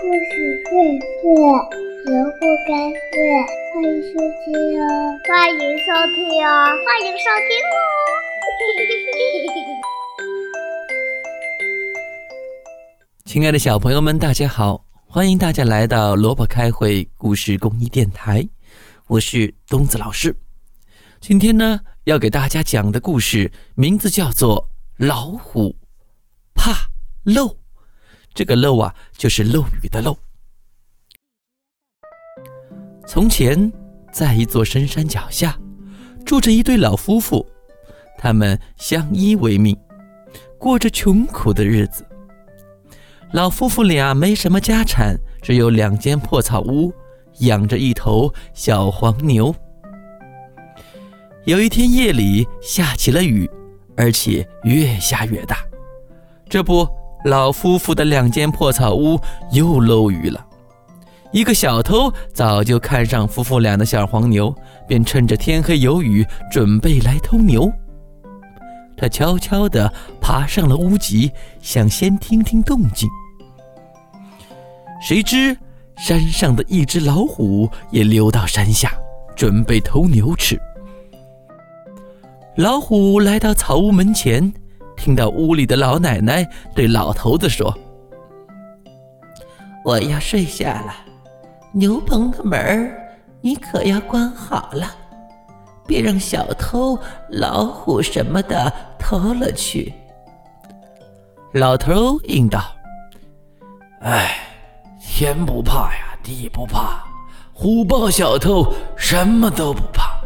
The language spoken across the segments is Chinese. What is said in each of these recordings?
故事荟萃，萝卜开会，欢迎收听哦！欢迎收听哦！欢迎收听哦！亲爱的小朋友们，大家好！欢迎大家来到萝卜开会故事公益电台，我是东子老师。今天呢，要给大家讲的故事名字叫做《老虎怕漏》。这个漏啊，就是漏雨的漏。从前，在一座深山脚下，住着一对老夫妇，他们相依为命，过着穷苦的日子。老夫妇俩没什么家产，只有两间破草屋，养着一头小黄牛。有一天夜里下起了雨，而且越下越大，这不。老夫妇的两间破草屋又漏雨了。一个小偷早就看上夫妇俩的小黄牛，便趁着天黑有雨，准备来偷牛。他悄悄地爬上了屋脊，想先听听动静。谁知山上的一只老虎也溜到山下，准备偷牛吃。老虎来到草屋门前。听到屋里的老奶奶对老头子说：“我要睡下了，牛棚的门你可要关好了，别让小偷、老虎什么的偷了去。”老头应道：“哎，天不怕呀，地不怕，虎豹小偷什么都不怕，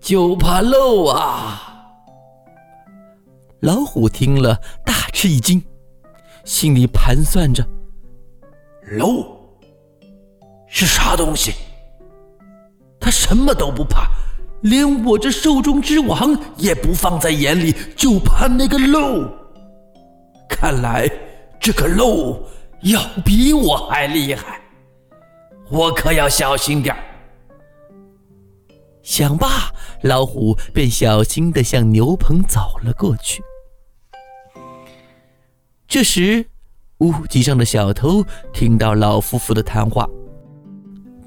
就怕漏啊。”老虎听了，大吃一惊，心里盘算着：“漏是啥东西？他什么都不怕，连我这兽中之王也不放在眼里，就怕那个漏。看来这个漏要比我还厉害，我可要小心点儿想罢，老虎便小心地向牛棚走了过去。这时，屋脊上的小偷听到老夫妇的谈话，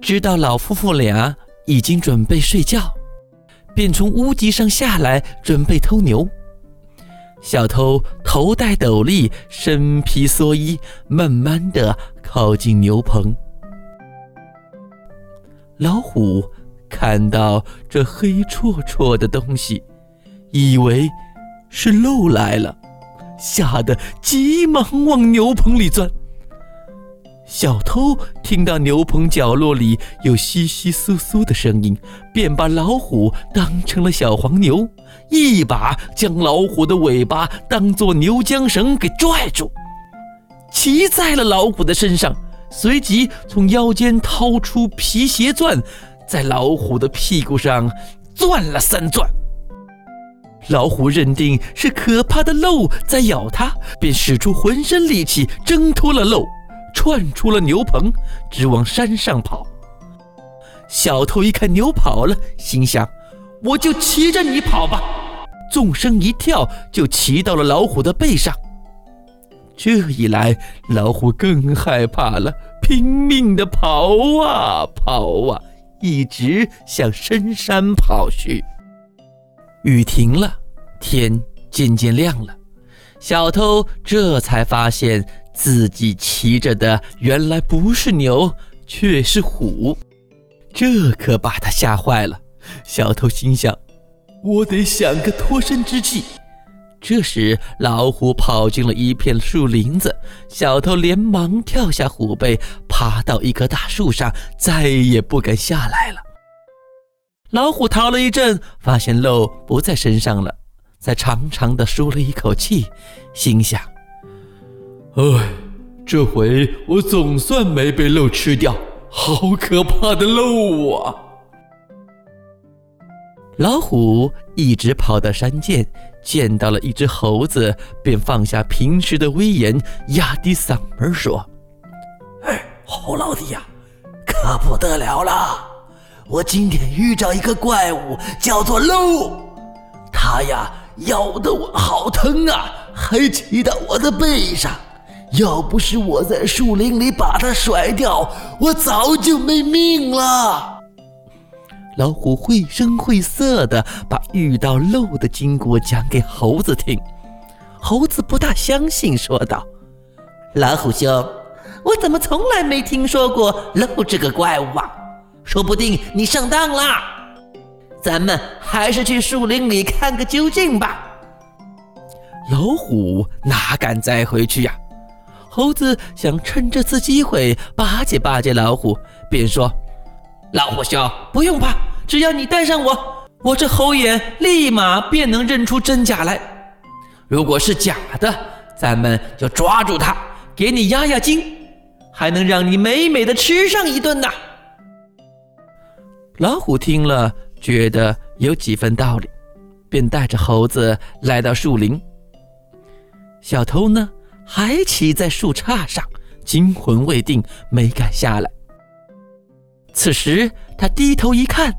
知道老夫妇俩已经准备睡觉，便从屋脊上下来准备偷牛。小偷头戴斗笠，身披蓑衣，慢慢地靠近牛棚。老虎看到这黑绰绰的东西，以为是鹿来了。吓得急忙往牛棚里钻。小偷听到牛棚角落里有窸窸窣窣的声音，便把老虎当成了小黄牛，一把将老虎的尾巴当做牛缰绳给拽住，骑在了老虎的身上，随即从腰间掏出皮鞋钻，在老虎的屁股上钻了三钻。老虎认定是可怕的漏在咬它，便使出浑身力气挣脱了漏，窜出了牛棚，直往山上跑。小偷一看牛跑了，心想：“我就骑着你跑吧！”纵身一跳，就骑到了老虎的背上。这一来，老虎更害怕了，拼命地跑啊跑啊，一直向深山跑去。雨停了，天渐渐亮了，小偷这才发现自己骑着的原来不是牛，却是虎，这可把他吓坏了。小偷心想：“我得想个脱身之计。”这时，老虎跑进了一片树林子，小偷连忙跳下虎背，爬到一棵大树上，再也不敢下来了。老虎逃了一阵，发现漏不在身上了，才长长的舒了一口气，心想：“哎，这回我总算没被漏吃掉，好可怕的漏啊！”老虎一直跑到山涧，见到了一只猴子，便放下平时的威严，压低嗓门说：“哎，猴老弟呀，可不得了了！”我今天遇着一个怪物，叫做漏，他呀咬得我好疼啊，还骑到我的背上，要不是我在树林里把它甩掉，我早就没命了。老虎绘声绘色地把遇到漏的经过讲给猴子听。猴子不大相信，说道：“老虎兄，我怎么从来没听说过漏这个怪物啊？说不定你上当了。咱们还是去树林里看个究竟吧。”老虎哪敢再回去呀？猴子想趁这次机会巴结巴结老虎，便说：“老虎兄，不用怕，只要你带上我，我这猴眼立马便能认出真假来。如果是假的，咱们就抓住它，给你压压惊，还能让你美美的吃上一顿呢。”老虎听了，觉得有几分道理，便带着猴子来到树林。小偷呢，还骑在树杈上，惊魂未定，没敢下来。此时他低头一看，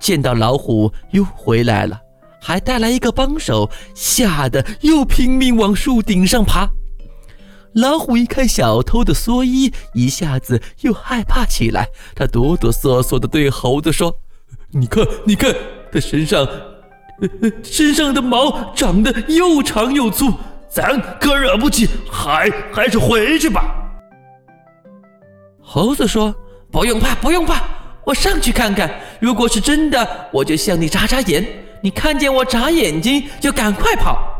见到老虎又回来了，还带来一个帮手，吓得又拼命往树顶上爬。老虎一看小偷的蓑衣，一下子又害怕起来。他哆哆嗦嗦地对猴子说：“你看，你看，他身上，身上的毛长得又长又粗。”咱可惹不起，还还是回去吧。猴子说：“不用怕，不用怕，我上去看看。如果是真的，我就向你眨眨眼。你看见我眨眼睛，就赶快跑。”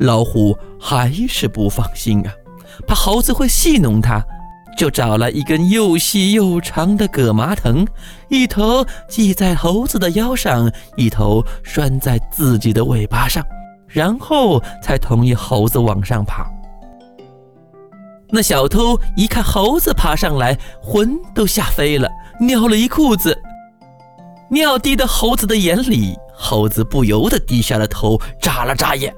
老虎还是不放心啊，怕猴子会戏弄它，就找了一根又细又长的葛麻藤，一头系在猴子的腰上，一头拴在自己的尾巴上。然后才同意猴子往上爬。那小偷一看猴子爬上来，魂都吓飞了，尿了一裤子。尿滴到猴子的眼里，猴子不由得低下了头，眨了眨眼。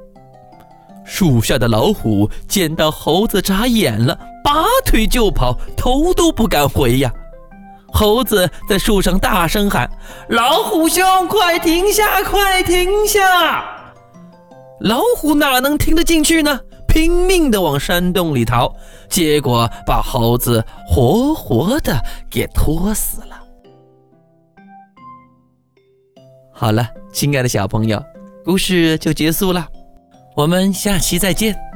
树下的老虎见到猴子眨眼了，拔腿就跑，头都不敢回呀。猴子在树上大声喊：“老虎兄，快停下，快停下！”老虎哪能听得进去呢？拼命地往山洞里逃，结果把猴子活活的给拖死了。好了，亲爱的小朋友，故事就结束了，我们下期再见。